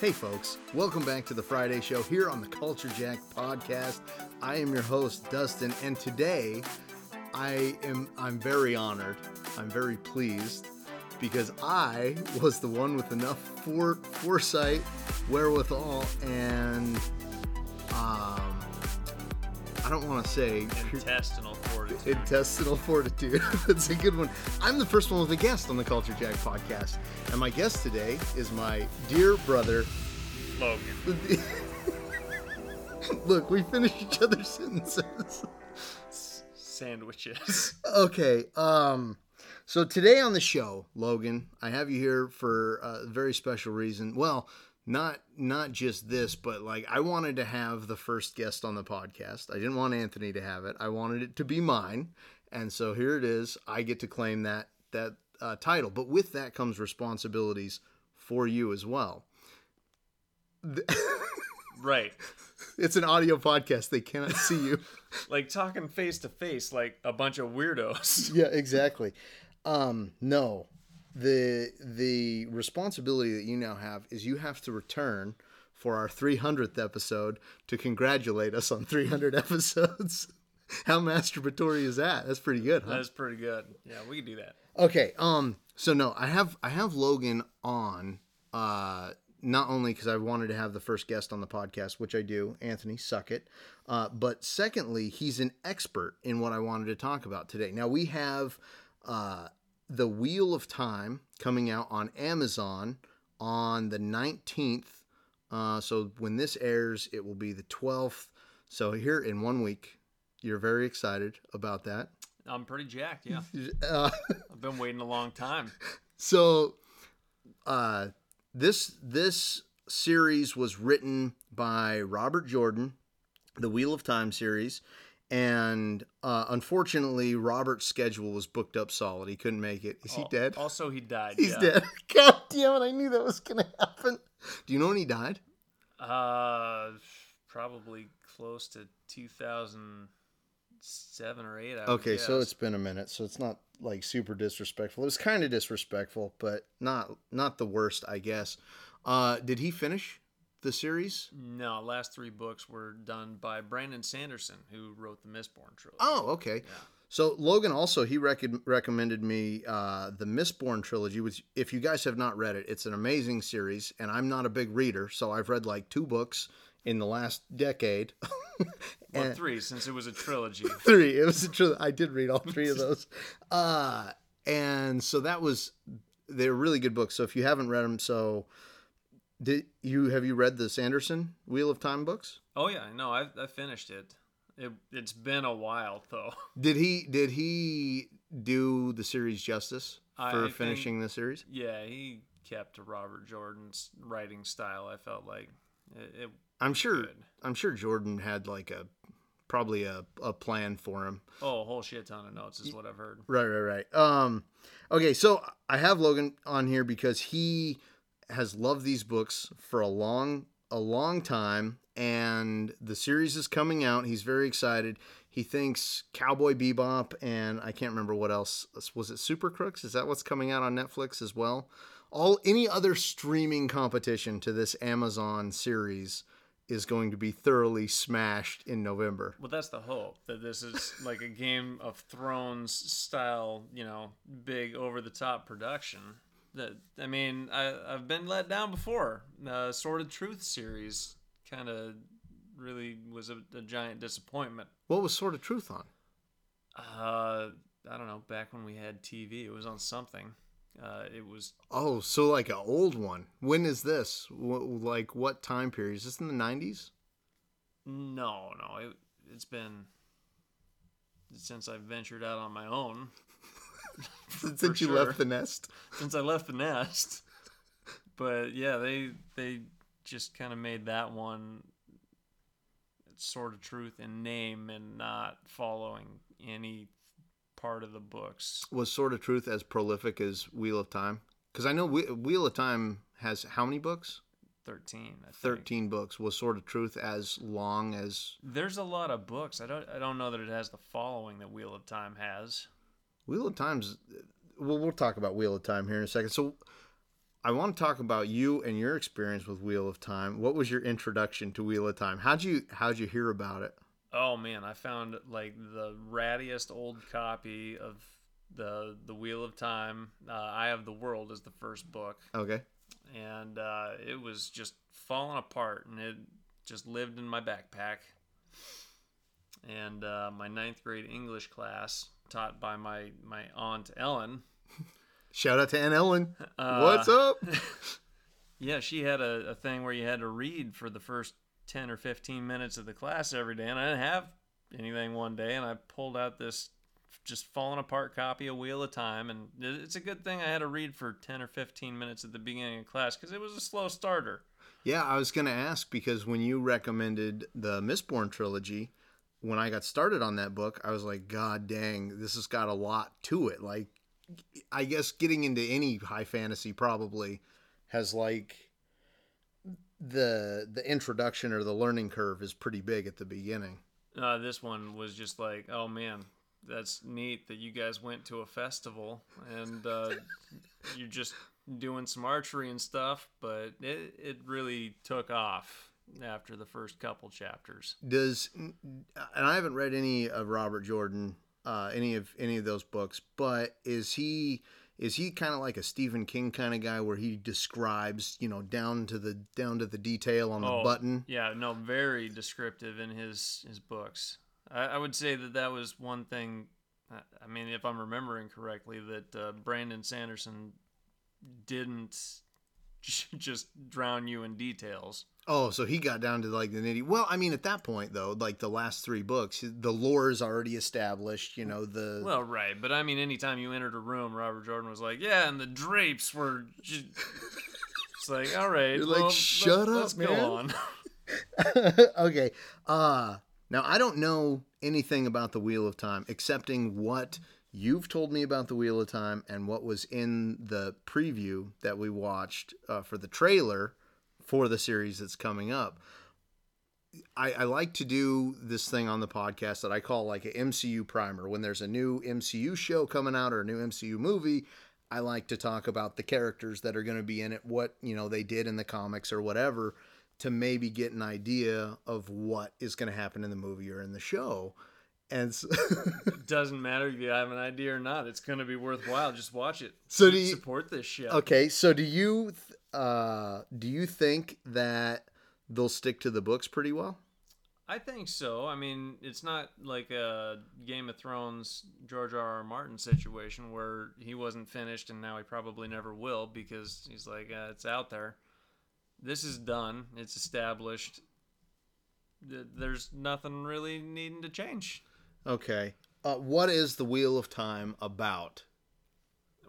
Hey, folks, welcome back to the Friday Show here on the Culture Jack podcast. I am your host, Dustin, and today I am I'm very honored. I'm very pleased because I was the one with enough fore, foresight, wherewithal, and um, I don't want to say Intestinal. Intestinal fortitude. That's a good one. I'm the first one with a guest on the Culture Jack podcast, and my guest today is my dear brother. Logan. Look, we finish each other's sentences. Sandwiches. Okay, um, so today on the show, Logan, I have you here for a very special reason. Well, not not just this, but like I wanted to have the first guest on the podcast. I didn't want Anthony to have it. I wanted it to be mine, and so here it is. I get to claim that that uh, title, but with that comes responsibilities for you as well. right. It's an audio podcast; they cannot see you. Like talking face to face like a bunch of weirdos. yeah, exactly. Um, no, the the responsibility that you now have is you have to return for our 300th episode to congratulate us on 300 episodes. How masturbatory is that? That's pretty good, huh? That's pretty good. Yeah, we can do that. Okay. Um. So no, I have I have Logan on. Uh, not only because I wanted to have the first guest on the podcast, which I do, Anthony Suckett, uh, but secondly, he's an expert in what I wanted to talk about today. Now we have uh, the Wheel of Time coming out on Amazon on the nineteenth. Uh, so when this airs, it will be the twelfth. So here in one week, you're very excited about that. I'm pretty jacked, yeah. Uh, I've been waiting a long time. So, uh, this this series was written by Robert Jordan, the Wheel of Time series, and uh, unfortunately, Robert's schedule was booked up solid. He couldn't make it. Is he dead? Also, he died. He's yeah. dead. God damn it! I knew that was gonna happen. Do you know when he died? Uh, probably close to 2007 or 8. I would Okay, so it's been a minute, so it's not like super disrespectful. It was kind of disrespectful, but not not the worst, I guess. Uh, did he finish the series? No, last three books were done by Brandon Sanderson, who wrote the Mistborn trilogy. Oh, okay. Yeah. So Logan also he rec- recommended me uh, the Mistborn trilogy, which if you guys have not read it, it's an amazing series, and I'm not a big reader, so I've read like two books in the last decade. Well, three, since it was a trilogy. three. It was a trilogy. I did read all three of those, uh, and so that was they're really good books. So if you haven't read them, so did you have you read the Sanderson Wheel of Time books? Oh yeah, no, I I finished it. It it's been a while though. Did he did he do the series justice for I think- finishing the series? Yeah, he kept Robert Jordan's writing style. I felt like it. it I'm sure. good. I'm sure Jordan had like a probably a, a plan for him. oh, a whole shit ton of notes is what I've heard. Right, right, right. Um, okay, so I have Logan on here because he has loved these books for a long, a long time, and the series is coming out. He's very excited. He thinks Cowboy Bebop and I can't remember what else was it. Super Crooks? Is that what's coming out on Netflix as well? All any other streaming competition to this Amazon series is going to be thoroughly smashed in November. Well, that's the hope that this is like a Game of Thrones style, you know, big over the top production. That I mean, I I've been let down before. Uh, Sword of Truth series kind of really was a, a giant disappointment. What was Sword of Truth on? Uh, I don't know. Back when we had TV, it was on something. Uh, it was Oh, so like an old one. When is this? Wh- like what time period? Is this in the nineties? no, no. It it's been since I ventured out on my own. Since you sure. left the nest. since I left the nest. But yeah, they they just kind of made that one sort of truth in name and not following any part of the books. Was Sword of Truth as prolific as Wheel of Time? Because I know Wheel of Time has how many books? 13. I think. Thirteen books. Was Sword of Truth as long as? There's a lot of books. I don't I don't know that it has the following that Wheel of Time has. Wheel of Time's. Well, we'll talk about Wheel of Time here in a second. So, I want to talk about you and your experience with Wheel of Time. What was your introduction to Wheel of Time? How'd you How'd you hear about it? Oh man, I found like the rattiest old copy of the the Wheel of Time. Uh, Eye of the World is the first book, Okay. and uh, it was just falling apart, and it just lived in my backpack. And uh, my ninth grade English class, taught by my my aunt Ellen, Shout out to Aunt Ellen. uh, What's up? Yeah, she had a, a thing where you had to read for the first 10 or 15 minutes of the class every day, and I didn't have anything one day, and I pulled out this just falling apart copy of Wheel of Time, and it's a good thing I had to read for 10 or 15 minutes at the beginning of class because it was a slow starter. Yeah, I was going to ask because when you recommended the Mistborn trilogy, when I got started on that book, I was like, God dang, this has got a lot to it. Like, I guess getting into any high fantasy probably has like the the introduction or the learning curve is pretty big at the beginning. Uh, this one was just like, oh man, that's neat that you guys went to a festival and uh, you're just doing some archery and stuff, but it, it really took off after the first couple chapters. Does and I haven't read any of Robert Jordan, uh, any of any of those books, but is he is he kind of like a Stephen King kind of guy where he describes, you know, down to the down to the detail on the Oh, button? Yeah, no, very descriptive in his his books. I, I would say that that was one thing. I- mean, if I'm remembering correctly, that uh, Brandon Sanderson didn't just drown you in details. Oh, so he got down to like the nitty. Well, I mean, at that point though, like the last three books, the lore is already established. You know the Well, right, but I mean, anytime you entered a room, Robert Jordan was like, "Yeah," and the drapes were. Just... It's like, all right, You're like, well, "Shut up, let's man." Go on. okay. Uh now I don't know anything about the Wheel of Time excepting what you've told me about the Wheel of Time and what was in the preview that we watched uh, for the trailer for the series that's coming up. I, I like to do this thing on the podcast that I call like an MCU primer. When there's a new MCU show coming out or a new MCU movie, I like to talk about the characters that are going to be in it, what you know they did in the comics or whatever, to maybe get an idea of what is going to happen in the movie or in the show. And so, Doesn't matter if you have an idea or not. It's going to be worthwhile. Just watch it. So do you- support this show okay, so do you uh, do you think that they'll stick to the books pretty well? I think so. I mean, it's not like a Game of Thrones George R. R. Martin situation where he wasn't finished and now he probably never will because he's like, uh, it's out there. This is done. It's established. There's nothing really needing to change. Okay, uh, what is the Wheel of Time about?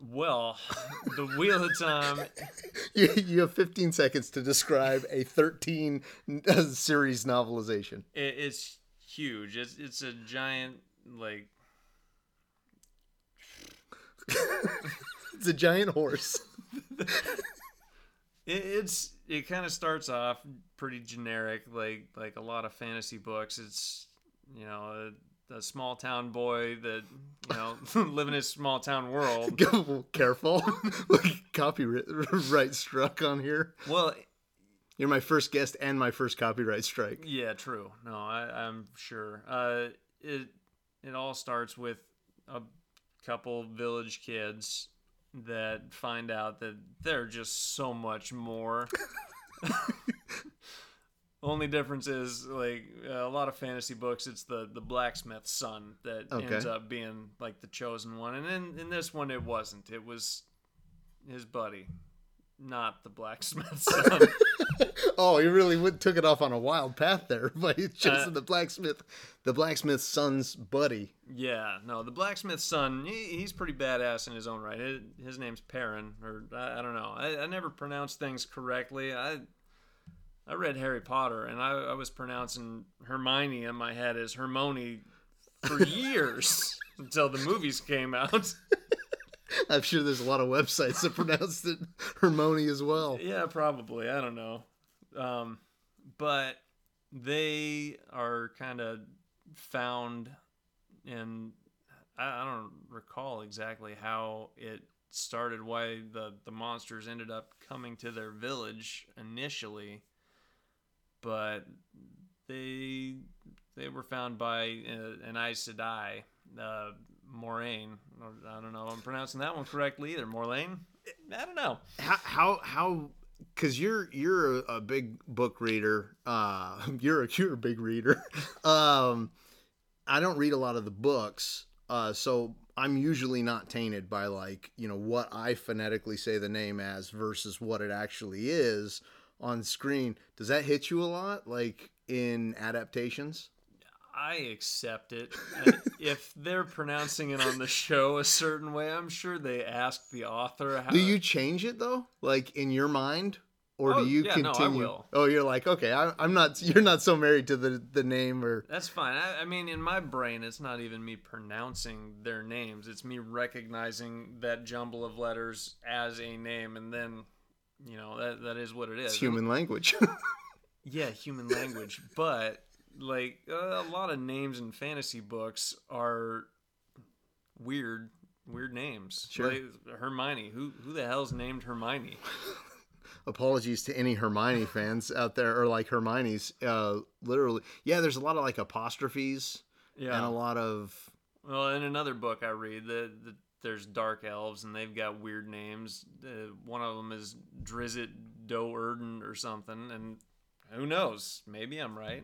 Well, the Wheel of Time You, you have 15 seconds to describe a 13 uh, series novelization. it, it's huge. It's it's a giant like It's a giant horse. It, it's it kind of starts off pretty generic, like like a lot of fantasy books. It's you know a small town boy that you know live in his small town world. Go careful. copyright struck on here. Well, You're my first guest and my first copyright strike. yeah, true. No, I, I'm sure. Uh, it it all starts with a couple village kids that find out that they're just so much more. Only difference is like a lot of fantasy books. It's the the blacksmith's son that Okay. ends up being like the chosen one, and in in this one it wasn't. It was his buddy, not the blacksmith's son. Oh, he really took it off on a wild path there by choosing Uh, the blacksmith, the blacksmith's son's buddy. yeah, no, the blacksmith's son. He, he's pretty badass in his own right. His, his name's Perrin, or I, I don't know. I, I never pronounce things correctly. I I read Harry Potter, and I, I was pronouncing Hermione in my head as Hermione for years until the movies came out. I'm sure there's a lot of websites that pronounce it Hermione as well. Yeah, probably. I don't know. Um, but they are kind of found and I, I don't recall exactly how it started, why the the monsters ended up coming to their village initially, but they they were found by uh, an Aes Sedai, uh, Moiraine. I don't know if I'm pronouncing that one correctly either. Morlane? I don't know. How how how because you're you're a, a big book reader. Uh, you're a you're a big reader. um, I don't read a lot of the books, uh, so I'm usually not tainted by like you know what I phonetically say the name as versus what it actually is on screen. Does that hit you a lot, like in adaptations? I accept it. If they're pronouncing it on the show a certain way, I'm sure they asked the author. How, Do you change it though, like in your mind, or Oh, do you yeah, no, I continue? will. Oh, you're like okay, I, I'm not. You're not so married to the the name or That's fine. I, I mean, in my brain, it's not even me pronouncing their names. It's me recognizing that jumble of letters as a name, and then, you know, that that is what it is. it's human language. Yeah, human language. but like uh, a lot of names in fantasy books are weird, weird names. Sure. Like Hermione. Who who the hell's named Hermione? apologies to any Hermione fans out there or like Hermione's uh literally yeah there's a lot of like apostrophes Yeah. and a lot of Well, in another book I read, the, the there's dark elves and they've got weird names. Uh, one of them is Drizzt Do'Urden or something, and who knows? Maybe I'm right.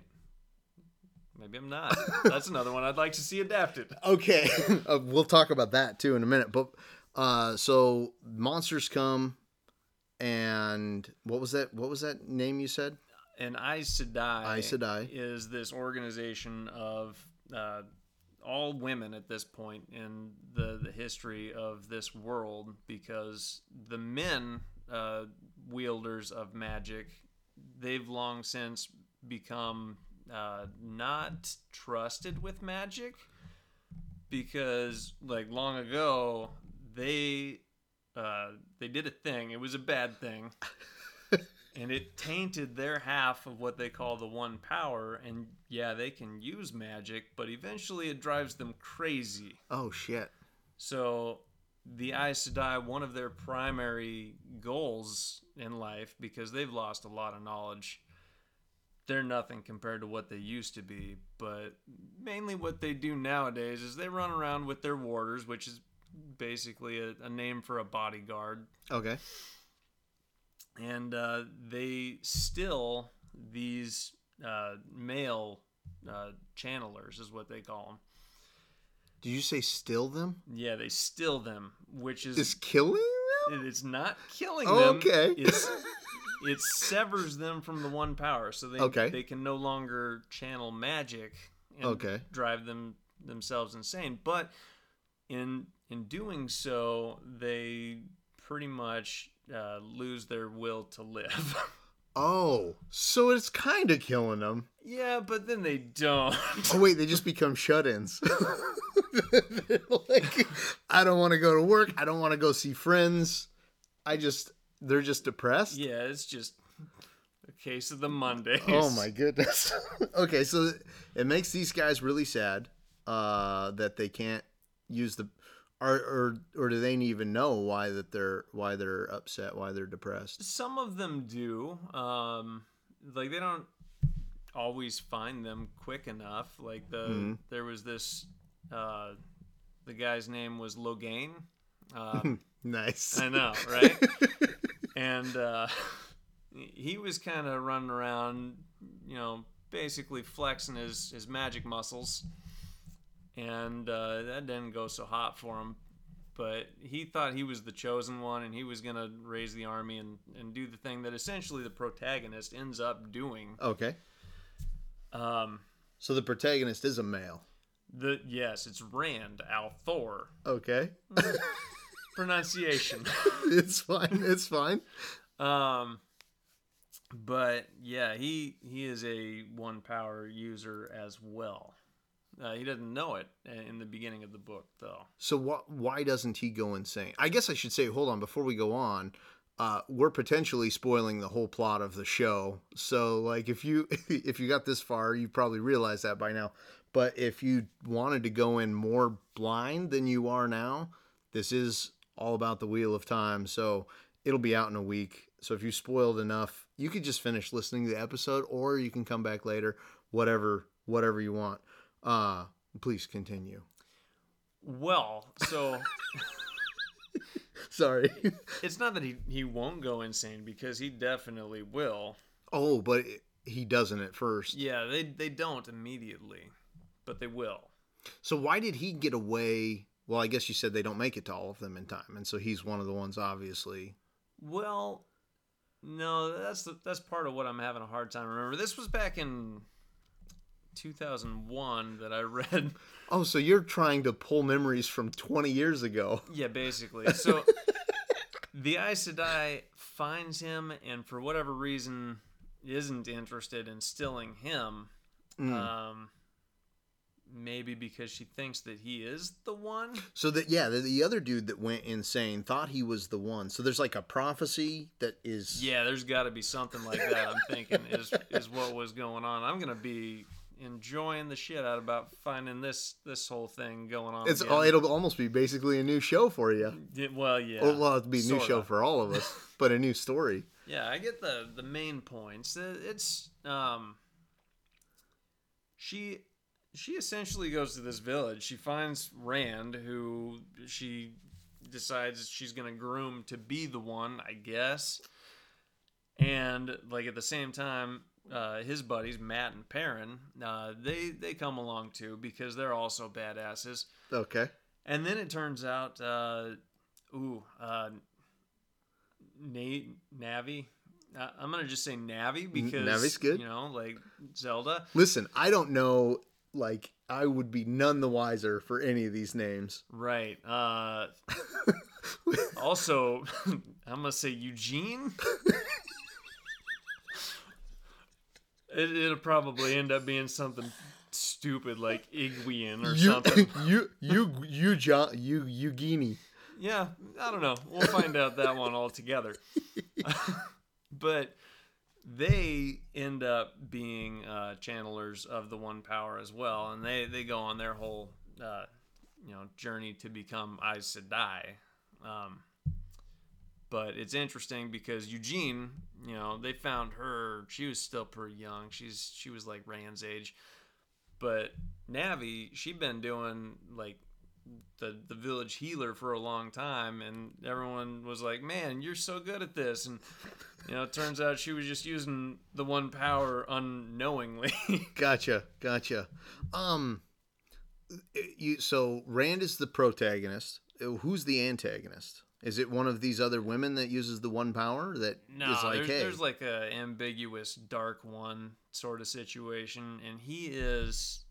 Maybe I'm not. That's another one I'd like to see adapted. okay uh, we'll talk about that too in a minute but uh so monsters come and what was that what was that name you said And Aes Sedai, Aes Sedai. is this organization of uh, all women at this point in the, the history of this world because the men uh, wielders of magic they've long since become uh, not trusted with magic because like long ago they uh, they did a thing. It was a bad thing and it tainted their half of what they call the one power and yeah they can use magic but eventually it drives them crazy oh shit so the Aes Sedai, one of their primary goals in life, because they've lost a lot of knowledge, they're nothing compared to what they used to be. But mainly what they do nowadays is they run around with their warders, which is basically a, a name for a bodyguard. okay And uh, they still these uh, male uh, channelers, is what they call them. did you say still them Yeah, they still them, which is is killing them It's not killing them. Okay. It's it severs them from the one power, so they Okay. they can no longer channel magic and Okay. drive them themselves insane. But in in doing so, they pretty much uh, lose their will to live. oh so it's kind of killing them yeah, but then they don't. Oh wait, they just become shut-ins. Like, I don't want to go to work. I don't want to go see friends. I just, they're just depressed. yeah, it's just a case of the Mondays. Oh my goodness. okay, so it makes these guys really sad uh, that they can't use the, or, or or do they even know why that they're why they're upset, why they're depressed? Some of them do. Um, like they don't always find them quick enough. Like the Mhm. there was this uh, the guy's name was Logain. Uh, Nice. I know, right? and uh, he was kind of running around, you know, basically flexing his his magic muscles, and uh, that didn't go so hot for him. But he thought he was the chosen one, and he was gonna raise the army and and do the thing that essentially the protagonist ends up doing. Okay, Um, so the protagonist is a male. the yes, it's Rand al'Thor Okay, pronunciation. it's fine. It's fine. Um, but yeah, he he is a one power user as well. Uh, he doesn't know it in the beginning of the book, though. So wh- why doesn't he go insane? I guess I should say, hold on, before we go on, uh, we're potentially spoiling the whole plot of the show. So like, if you if you got this far, you probably realize that by now. But if you wanted to go in more blind than you are now, this is all about the Wheel of Time. So it'll be out in a week. So if you spoiled enough, you could just finish listening to the episode, or you can come back later. Whatever, whatever you want. Uh, please continue. Well, so Sorry. it's not that he he won't go insane because he definitely will. oh, but it, he doesn't at first. Yeah, they they don't immediately, but they will. So why did he get away? Well, I guess you said they don't make it to all of them in time, and so he's one of the ones, obviously. Well, no, that's the, that's part of what I'm having a hard time. Remember, this was back in 2001 that I read. Oh, so you're trying to pull memories from 20 years ago? Yeah, basically. So the Aes Sedai finds him, and for whatever reason, isn't interested in stilling him. Mm. Um, maybe because she thinks that he is the one. So that yeah, the, the other dude that went insane thought he was the one. So there's like a prophecy that is Yeah, there's got to be something like that. I'm thinking is is what was going on. I'm gonna be enjoying the shit out about finding this this whole thing going on. It's oh, it'll almost be basically a new show for you. Yeah, well, yeah. Well, it'll be a new show for all of us, but a new story. Yeah, I get the the main points. It's um she she essentially goes to this village. She finds Rand who she decides she's going to groom to be the one, I guess. And like at the same time, uh, his buddies Mat and Perrin, uh, they they come along too because they're also badasses. Okay. And then it turns out, uh, ooh, uh, Nate Navi. Uh, I'm gonna just say Navi because Navi's good. You know, like Zelda. Listen, I don't know. Like, I would be none the wiser for any of these names. Right. Uh, also, I'm gonna say Eugene. it, it'll probably end up being something stupid like Igwian or You, something. you, you, you, John, you, Eugenie. Yeah, I don't know. We'll find out that one all together. but they end up being uh, channelers of the One Power as well, and they they go on their whole uh, you know journey to become Aes Sedai. Um, but it's interesting because Eugene, you know, they found her. She was still pretty young. She's she was like Rand's age, but Navi, she'd been doing like the the village healer for a long time and everyone was like man you're so good at this and you know it turns out she was just using the one power unknowingly Gotcha, gotcha. Um, you so Rand is the protagonist. Who's the antagonist? Is it one of these other women that uses the one power that is no like, there's, hey, there's like a ambiguous dark one sort of situation and he is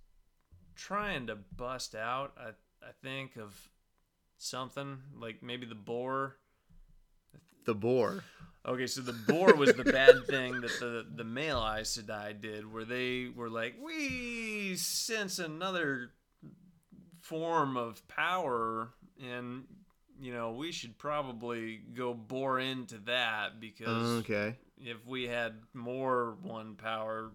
trying to bust out i i think of something like maybe the bore the bore? Okay, so the bore was the bad thing that the the male Aes Sedai did, where they were like, we sense another form of power, and you know we should probably go bore into that because Okay, if we had more one power,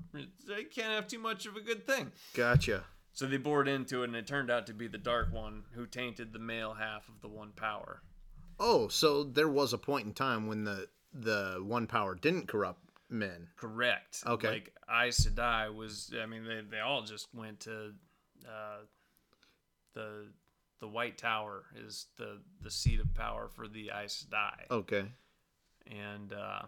they can't have too much of a good thing. gotcha. So they bored into it, and it turned out to be the Dark One who tainted the male half of the one power. Oh, so there was a point in time when the the one power didn't corrupt men. Correct. Okay. Like Aes Sedai was. I mean, they, they all just went to uh, the the White Tower is the the seat of power for the Aes Sedai, Okay, and uh,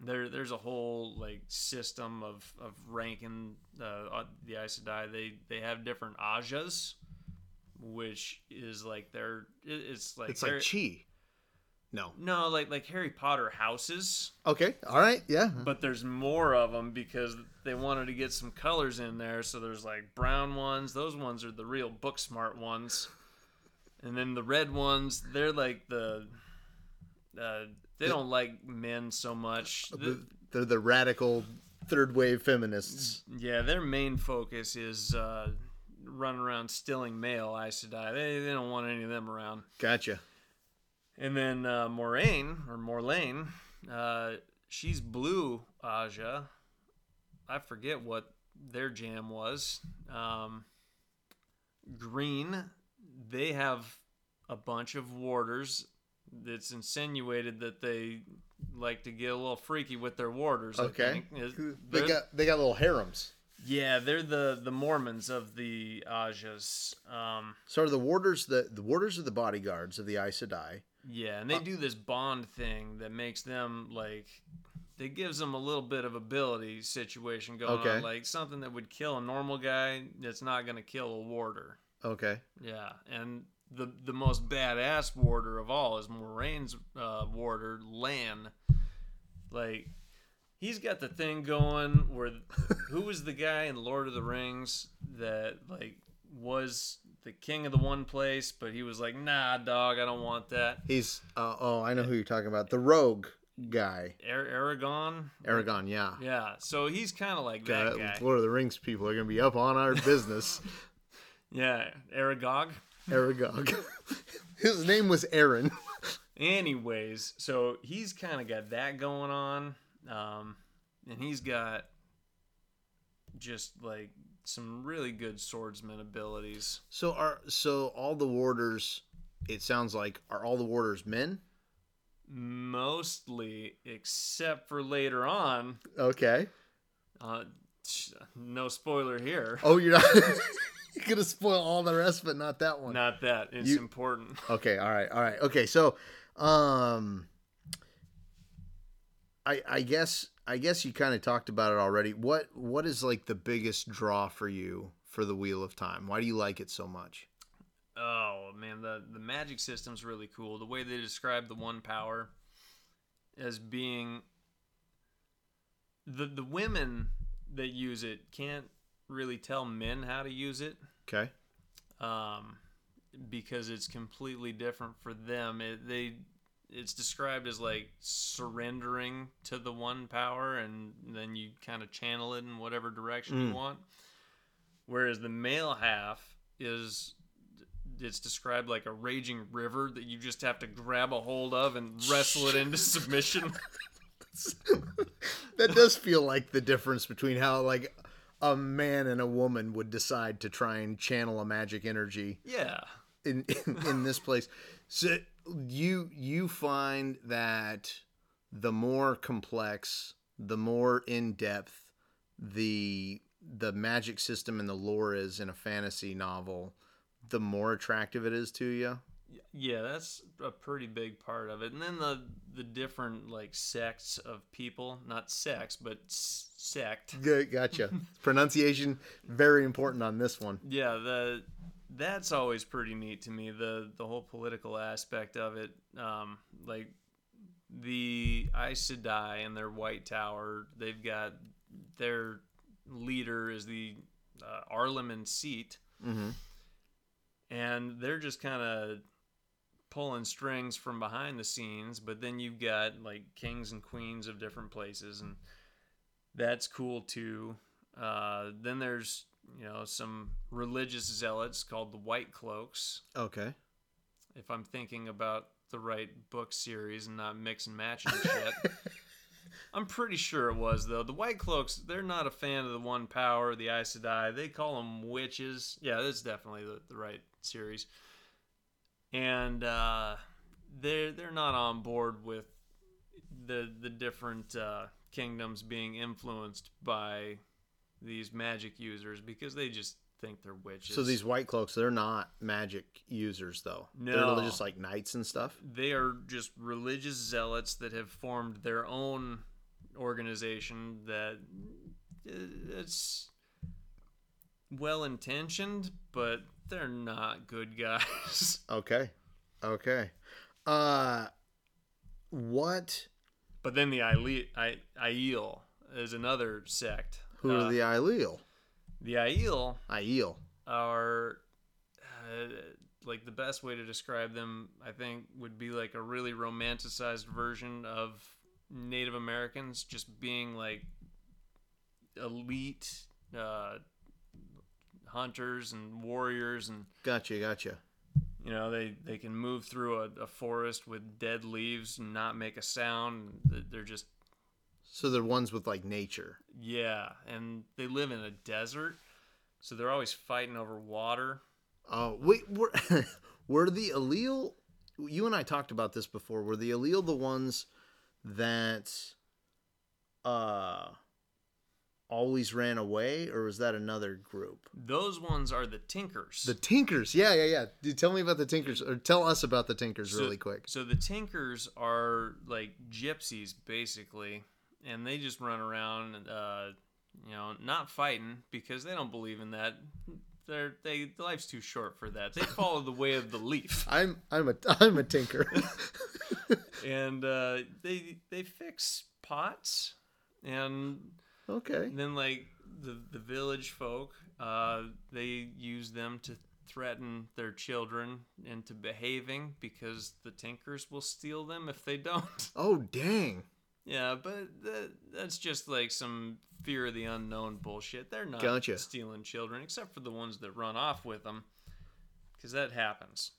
there there's a whole like system of of ranking uh, uh, the Aes Sedai. They they have different Ajas, which is like their it- it's like it's like chi. No. no like like Harry Potter houses. Okay. All right. Yeah. but there's more of them because they wanted to get some colors in there. So there's like brown ones; those ones are the real book smart ones, and then the red ones, they're like the uh, they don't like men so much. The- They're the radical third wave feminists. yeah, their main focus is uh, running around stealing male Aes Sedai. They they don't want any of them around. Gotcha. And then uh, Moiraine or Morlane, uh, she's blue Aja. I forget what their jam was. Um, green, they have a bunch of warders. It's insinuated that they like to get a little freaky with their warders. Okay. They got they got little harems. yeah, they're the the Mormons of the Ajas. Um, So are the warders the the warders are the bodyguards of the Aes Sedai. yeah, and Uh, they do this bond thing that makes them like. It gives them a little bit of ability situation going Okay. on, like something that would kill a normal guy. That's not going to kill a warder. Okay. Yeah, and the the most badass warder of all is Moiraine's uh, warder, Lan. Like, he's got the thing going where who was the guy in Lord of the Rings that like was the king of the one place, but he was like, nah, dog, I don't want that. He's uh, oh I know who you're talking about. The rogue guy. Ar- Aragon. Aragon, yeah. Yeah, so he's kind of like that guy. Lord of the Rings people are gonna be up on our business. Yeah, Aragog. Aragog. His name was Aaron. Anyways, so he's kind of got that going on, um, and he's got just like some really good swordsman abilities. So are so all the warders it sounds like are all the warders men? Mostly, except for later on. Okay. Uh, no spoiler here. Oh you're not you're gonna spoil all the rest but not that one. Not that it's You- important. Okay, all right, all right. Okay, so um I I guess I guess you kind of talked about it already. What what is like the biggest draw for you for the Wheel of Time? Why do you like it so much? Oh man, the the magic system's really cool. The way they describe the one power as being the the women that use it can't really tell men how to use it Okay. um, because it's completely different for them. It, they it's described as like surrendering to the one power, and then you kind of channel it in whatever direction Mm. you want. Whereas the male half is it's described like a raging river that you just have to grab a hold of and wrestle it into submission. that does feel like the difference between how like a man and a woman would decide to try and channel a magic energy yeah. in in, in this place. So you you find that the more complex, the more in depth the the magic system and the lore is in a fantasy novel, the more attractive it is to you. Yeah, that's a pretty big part of it. And then the the different like sects of people, not sex, but s- sect. Good, gotcha. Pronunciation very important on this one. Yeah, the that's always pretty neat to me. The the whole political aspect of it, um, like the Aes Sedai and their White Tower. They've got their leader is the uh, Amyrlin Seat, Mm-hmm. and they're just kind of pulling strings from behind the scenes but then you've got like kings and queens of different places and that's cool too. Uh, then there's you know some religious zealots called the white cloaks. Okay. if i'm thinking about the right book series and not mix and matching shit. I'm pretty sure it was though. The white cloaks they're not a fan of the one power the Aes Sedai. they call them witches. Yeah that's definitely the, the right series and uh, they're they're not on board with the the different uh, kingdoms being influenced by these magic users because they just think they're witches. So these white cloaks, they're not magic users though. No. They're just like knights and stuff. they are just religious zealots that have formed their own organization that uh, it's well intentioned, but they're not good guys. Okay. Okay. Uh what but then the Aile- I- Aiel is another sect. who Uh, are the Aileal? the Aiel Aiel. are uh, like the best way to describe them i think would be like a really romanticized version of native americans just being like elite uh, hunters and warriors and Gotcha, gotcha. you know they, they can move through a, a forest with dead leaves and not make a sound they're just So they're ones with like nature. Yeah, and they live in a desert, so they're always fighting over water. Oh wait, were were the allele? You and I talked about this before. Were the allele the ones that uh always ran away, or was that another group? Those ones are the Tinkers. The Tinkers. Yeah, yeah, yeah. Dude, tell me about the Tinkers, or tell us about the Tinkers So- really quick. So the Tinkers are like gypsies, basically, and they just run around, uh, you know, not fighting because they don't believe in that. They're they life's too short for that. They follow the way of the leaf, I'm I'm a I'm a tinker. and uh, they they fix pots, and okay. then like the the village folk, uh, they use them to threaten their children into behaving because the Tinkers will steal them if they don't. Oh dang. Yeah, but that, that's just like some fear of the unknown bullshit. They're not Gotcha. stealing children, except for the ones that run off with them, because that happens.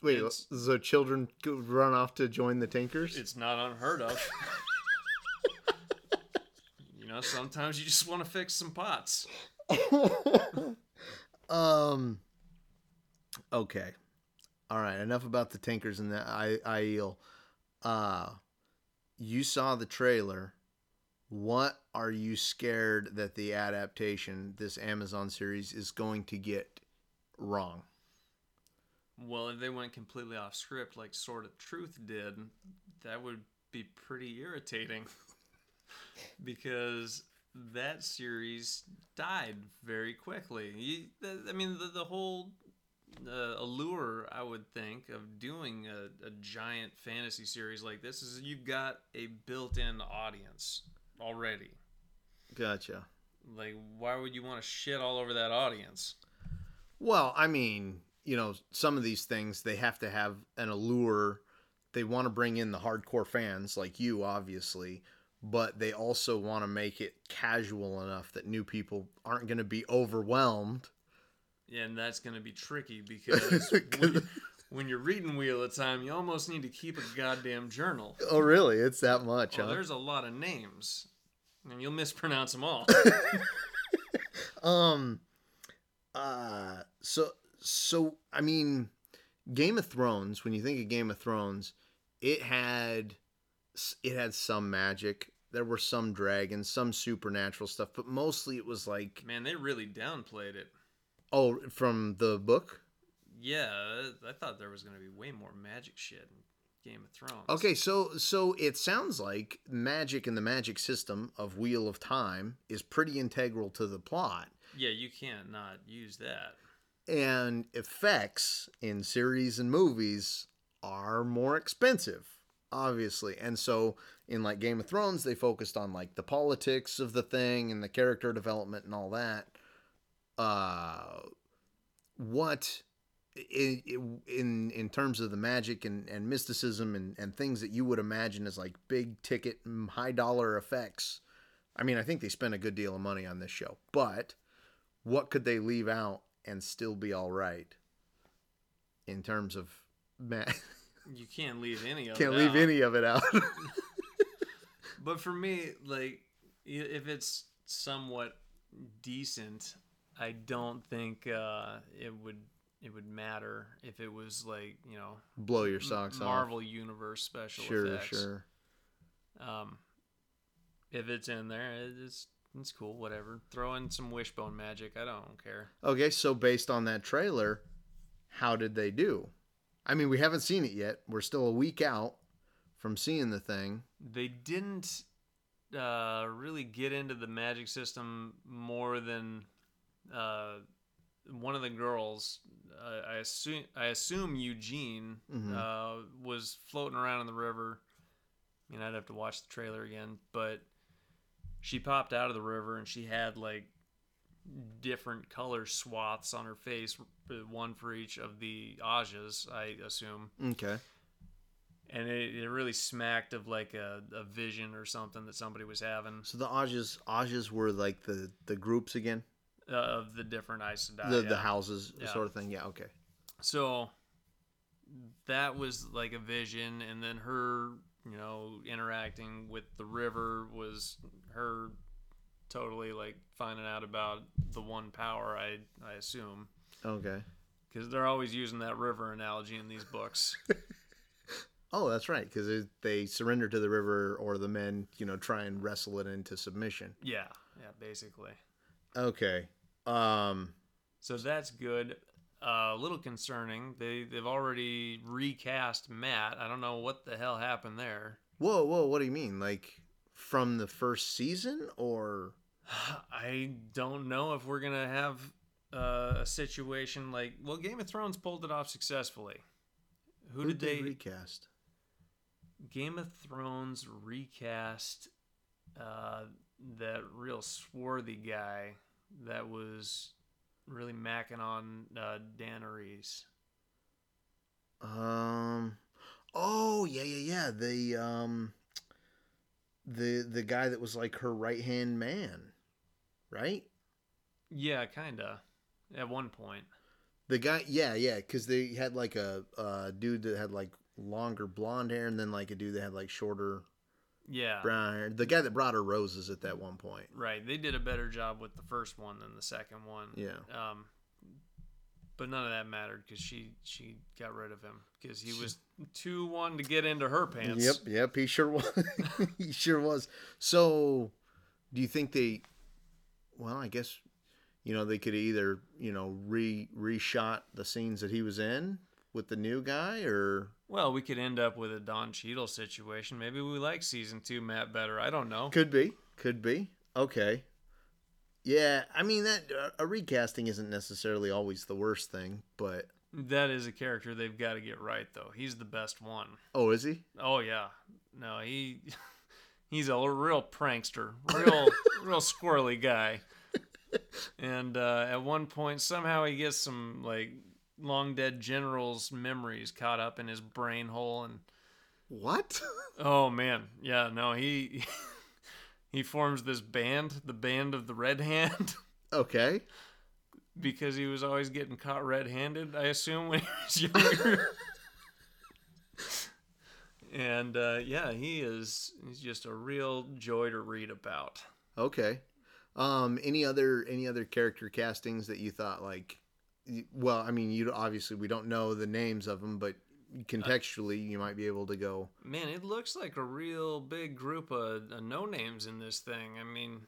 Wait, It's- so children run off to join the Tinkers? It's not unheard of. know, sometimes you just want to fix some pots. um. Okay. All right. Enough about the Tinkers and the I Aiel. Uh, you saw the trailer. What are you scared that the adaptation, this Amazon series, is going to get wrong? Well, if they went completely off script like Sword of Truth did, that would be pretty irritating. because that series died very quickly. You, I mean, the, the whole uh, allure, I would think, of doing a, a giant fantasy series like this is you've got a built in audience already. Gotcha. Like, why would you want to shit all over that audience? Well, I mean, you know, some of these things they have to have an allure. They want to bring in the hardcore fans like you, obviously, but they also want to make it casual enough that new people aren't going to be overwhelmed. Yeah, and that's going to be tricky because when, when you're reading Wheel of Time, you almost need to keep a goddamn journal. Oh, really? It's that much, Well, huh? there's a lot of names, and you'll mispronounce them all. Um, uh, so so I mean, Game of Thrones. When you think of Game of Thrones, it had it had some magic. There were some dragons, some supernatural stuff, but mostly it was like Man, they really downplayed it. oh, from the book. Yeah, I thought there was going to be way more magic shit in Game of Thrones. Okay, so so it sounds like magic and the magic system of Wheel of Time is pretty integral to the plot. Yeah, you can't not use that. and effects in series and movies are more expensive obviously. And so in like game of thrones they focused on like the politics of the thing and the character development and all that. Uh what in in in terms of the magic and, and mysticism and, and things that you would imagine as like big ticket high dollar effects i mean i think they spent a good deal of money on this show but what could they leave out and still be all right in terms of ma- You can't leave any of can't it leave out. any of it out But for me, like, if it's somewhat decent, I don't think uh, it would it would matter if it was like you know blow your socks Marvel Universe special off sure effects. sure Um, if it's in there, it's it's cool. Whatever. Throw in some wishbone magic. I don't care. okay so based on that trailer how did they do i mean we haven't seen it yet we're still a week out from seeing the thing They didn't uh, really get into the magic system more than uh, one of the girls. Uh, I assume I assume Eugene Mhm. uh, was floating around in the river. I mean, I'd have to watch the trailer again, but she popped out of the river and she had like different color swaths on her face, one for each of the Ajas, I assume okay and it, it really smacked of like a, a vision or something that somebody was having so the ajas ajas were like the the groups again uh, of the different Aes Sedai. the yeah. the houses Yeah. sort of thing yeah okay So that was like a vision, and then her, you know, interacting with the river was her totally like finding out about the one power. I I assume okay because they're always using that river analogy in these books. Oh, that's right, because they surrender to the river, or the men, you know, try and wrestle it into submission. yeah, yeah, basically. Okay. Um. So that's good. Uh, a little concerning. They they've already recast Mat. I don't know what the hell happened there. Whoa, whoa. What do you mean? Like from the first season, or I don't know if we're gonna have uh, a situation like well, Game of Thrones pulled it off successfully. Who, did they? recast? Game of Thrones recast uh, that real swarthy guy that was really macking on uh, Daenerys. Um. Oh yeah, yeah, yeah. The um. The the guy that was like her right hand man, right? Yeah, kinda. At one point. The guy, yeah, yeah, because they had like a, a dude that had like longer blonde hair, and then like a dude that had like shorter Yeah. brown hair. The guy that brought her roses at that one point. Right. They did a better job with the first one than the second one. Yeah. Um, but none of that mattered because she she got rid of him because he was too one to get into her pants. Yep, yep, he sure was. he sure was. So, do you think they? Well, I guess you know they could either you know re reshot the scenes that he was in with the new guy, or Well, we could end up with a Don Cheadle situation. Maybe we like season two Mat better. I don't know. could be, could be. Okay. Yeah, I mean that uh, a recasting isn't necessarily always the worst thing, but That is a character they've got to get right though. He's the best one. oh, is he? Oh yeah. No, he he's a real prankster, real real squirrely guy. And uh, at one point, somehow he gets some like long dead generals' memories caught up in his brain hole, and What? oh man, yeah, no, he he forms this band, the band of the Red Hand. okay. because he was always getting caught red-handed. I assume when he was younger. And uh, yeah, he is. He's just a real joy to read about. Okay. Um, any other any other character castings that you thought like? Well, I mean, you obviously we don't know the names of them, but contextually, you might be able to go. Man, it looks like a real big group of uh, no names in this thing. I mean,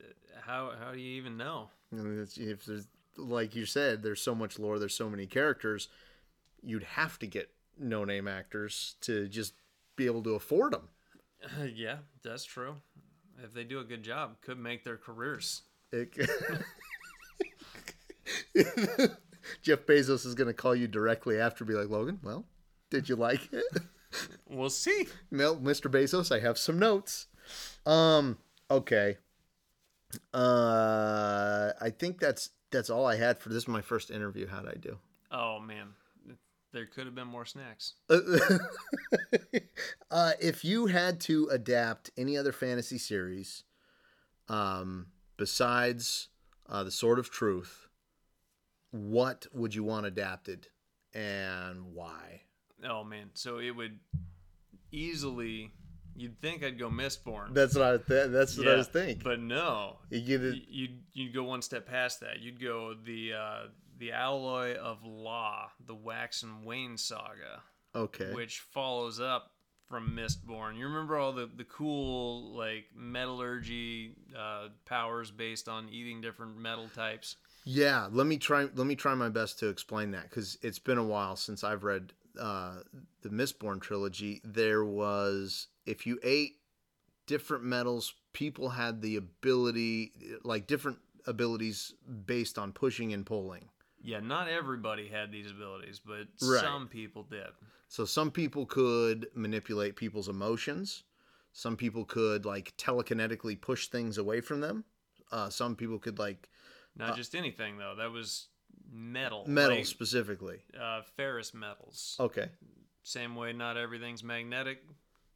uh, how how do you even know? I mean, it's, if there's like you said, there's so much lore, there's so many characters, you'd have to get no name actors to just be able to afford them. yeah, that's true. If they do a good job, could make their careers. Jeff Bezos is going to call you directly after, be like, Logan, well, did you like it? We'll see. no, Mr. Bezos, I have some notes. Um, okay. Uh, I think that's that's all I had for this. Is my first interview. How'd I do? Oh man, there could have been more snacks. uh, if you had to adapt any other fantasy series, um, besides uh, the Sword of Truth, what would you want adapted, and why? Oh man, so it would easily. You'd think I'd go Mistborn. That's what I. Th- that's what I Yeah, was thinking. But no, you. Y- you'd you'd go one step past that. You'd go the uh, the alloy of law, the Wax and Wayne saga, Okay. which follows up from Mistborn. You remember all the the cool like metallurgy uh, powers based on eating different metal types. Yeah, let me try. Let me try my best to explain that because it's been a while since I've read uh, the Mistborn trilogy. There was if you ate different metals, people had the ability, like different abilities based on pushing and pulling. Yeah, not everybody had these abilities, but Right. some people did. So some people could manipulate people's emotions. Some people could like telekinetically push things away from them. Uh, some people could like Not just anything though. That was metal. metal like, specifically. uh, ferrous metals. Okay. Same way, not everything's magnetic.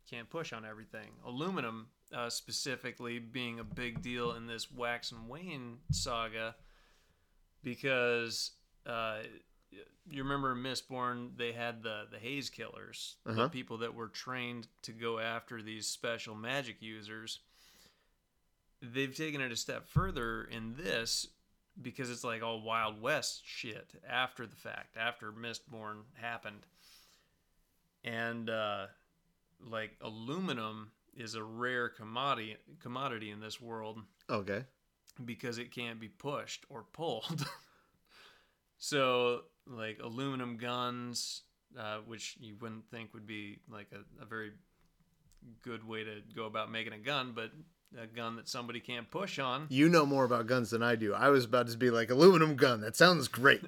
Can't push on everything. Aluminum, uh, specifically, being a big deal in this Wax and Wayne saga, because uh, you remember Mistborn, they had the the Hazekillers, Uh-huh. the people that were trained to go after these special magic users. They've taken it a step further in this because it's like all Wild West shit after the fact, after Mistborn happened. And uh, like aluminum is a rare commodity commodity in this world Okay. because it can't be pushed or pulled. so, like aluminum guns, uh, which you wouldn't think would be like a, a very good way to go about making a gun, but a gun that somebody can't push on. You know more about guns than I do. I was about to be like aluminum gun. That sounds great.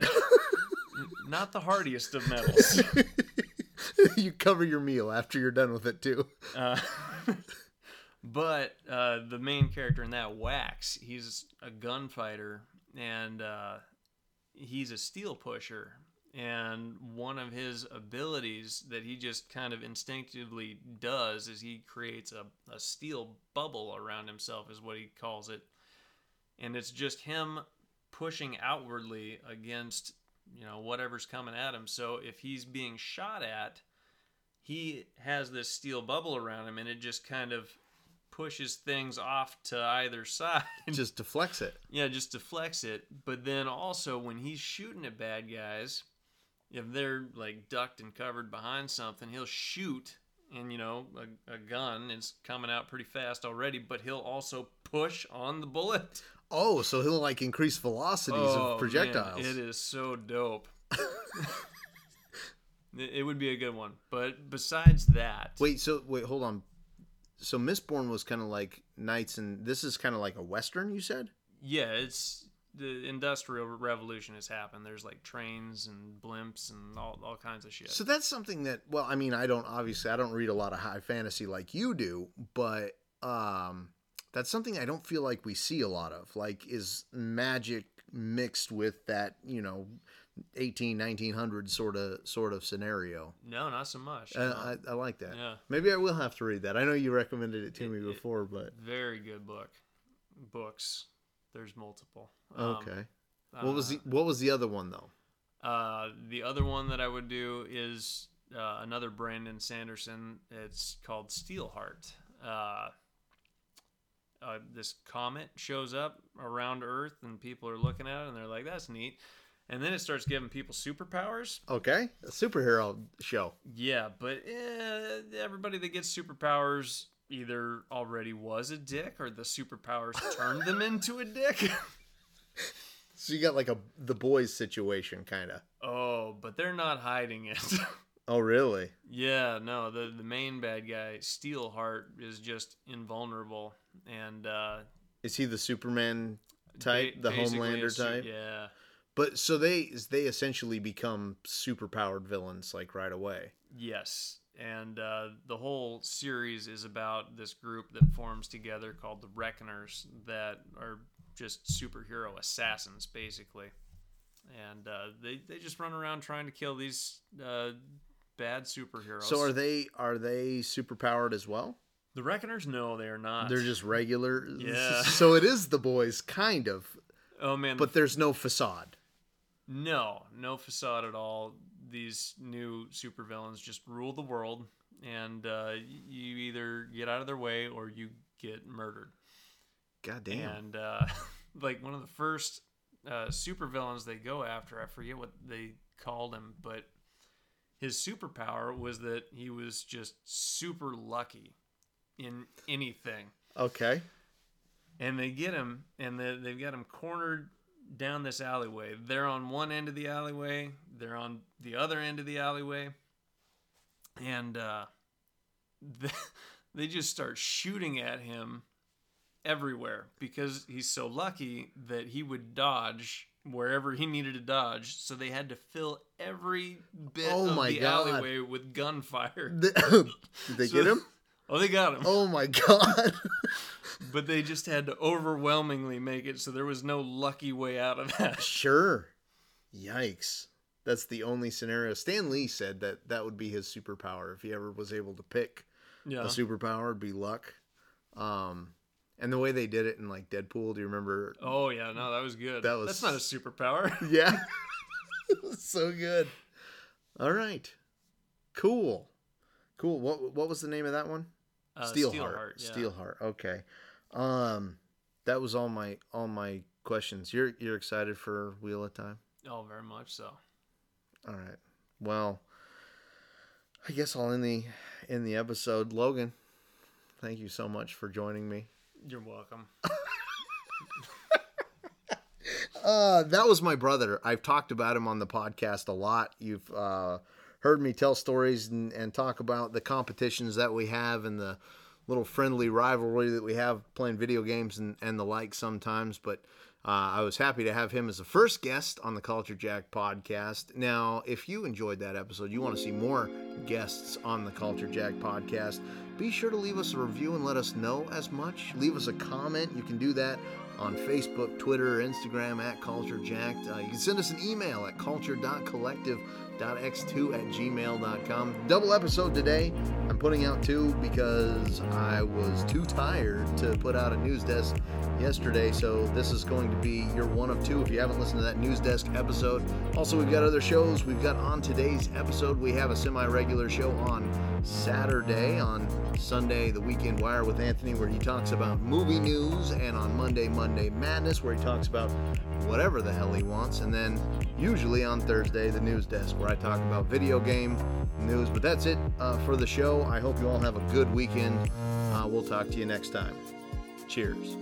Not the hardiest of metals. you cover your meal after you're done with it too. Uh, but uh, the main character in that, Wax, he's a gunfighter and uh, he's a steel pusher. And one of his abilities that he just kind of instinctively does is he creates a, a steel bubble around himself, is what he calls it. And it's just him pushing outwardly against, you know, whatever's coming at him. So if he's being shot at, he has this steel bubble around him and it just kind of pushes things off to either side. Just deflects it. yeah, just deflects it. But then also when he's shooting at bad guys, if they're like ducked and covered behind something, he'll shoot and you know, a, a gun is coming out pretty fast already, but he'll also push on the bullet. Oh, so he'll like increase velocities Oh, of projectiles. Man, it is so dope. it, it would be a good one. But besides that, Wait, so wait, hold on. So Mistborn was kind of like knights, and this is kind of like a western. You said. yeah, it's the industrial revolution has happened. There's like trains and blimps and all, all kinds of shit. So that's something that, well, I mean, I don't obviously I don't read a lot of high fantasy like you do, but um, that's something I don't feel like we see a lot of. Like, is magic mixed with that, you know, 18, 1900 sort of sort of scenario? no, not so much. Uh, no. I, I like that. yeah, Maybe I will have to read that. I know you recommended it to It- me it- before, but very good book. Books. There's multiple. Um, okay. what was the What was the other one though? Uh, the other one that I would do is uh, another Brandon Sanderson. It's called Steelheart. Uh, uh, this comet shows up around Earth, and people are looking at it, and they're like, "That's neat." And then it starts giving people superpowers. Okay, a superhero show. Yeah, but eh, everybody that gets superpowers either already was a dick, or the superpowers turned them into a dick. So you got like a the boys situation, kind of. oh, but they're not hiding it. Oh, really? Yeah, no, the the main bad guy, Steelheart, is just invulnerable and uh Is he the Superman type, ba- the Homelander type? Yeah. But so they they essentially become superpowered villains like right away. Yes. And uh, the whole series is about this group that forms together called the Reckoners that are just superhero assassins, basically. And uh, they, they just run around trying to kill these uh, bad superheroes. So are they are they superpowered as well? the Reckoners? No, they are not. They're just regular. Yeah. So it is the boys, kind of, oh man, but there's no facade. No, no facade at all. These new supervillains just rule the world, and uh, you either get out of their way or you get murdered. God damn. And uh, like one of the first uh, supervillains they go after, I forget what they called him, but his superpower was that he was just super lucky in anything Okay. and they get him and they, they've got him cornered down this alleyway. They're on one end of the alleyway. They're on the other end of the alleyway. And uh, they, they just start shooting at him everywhere because he's so lucky that he would dodge wherever he needed to dodge. So they had to fill every bit Oh of the God. alleyway with gunfire. Did they So- get him? Oh they got him Oh my god. but they just had to overwhelmingly make it so there was no lucky way out of that Sure. Yikes. That's the only scenario. Stan Lee said that that would be his superpower if he ever was able to pick yeah a superpower would be luck. Um and the way they did it in like Deadpool, do you remember? oh yeah no that was good That was- that's not a superpower Yeah. it was so good. All right. Cool. Cool. What what was the name of that one? uh, Steelheart. Steelheart, yeah. Steelheart. Okay. Um that was all my all my questions. You're you're excited for Wheel of Time? Oh, very much so. All right. Well, I guess I'll end the in the episode. Logan, thank you so much for joining me. You're welcome. Uh, that was my brother. I've talked about him on the podcast a lot. You've uh, heard me tell stories and, and talk about the competitions that we have and the little friendly rivalry that we have playing video games and, and the like sometimes. But uh, I was happy to have him as the first guest on the Culture Jack podcast. Now, if you enjoyed that episode, you want to see more guests on the Culture Jack podcast, be sure to leave us a review and let us know as much. Leave us a comment. You can do that on Facebook, Twitter, Instagram at Culture Jacked. Uh, you can send us an email at culture.collective.x2 at gmail.com. Double episode today. I'm putting out two because I was too tired to put out a news desk yesterday, so this is going to be your one of two if you haven't listened to that news desk episode. Also, we've got other shows. We've got on today's episode, we have a semi regular show on Saturday, on Sunday, the Weekend Wire with Anthony, where he talks about movie news, and on Monday, Monday Madness, where he talks about whatever the hell he wants, and then usually on Thursday, the news desk, where I talk about video game news. But that's it uh, for the show. I hope you all have a good weekend. Uh, we'll talk to you next time. Cheers.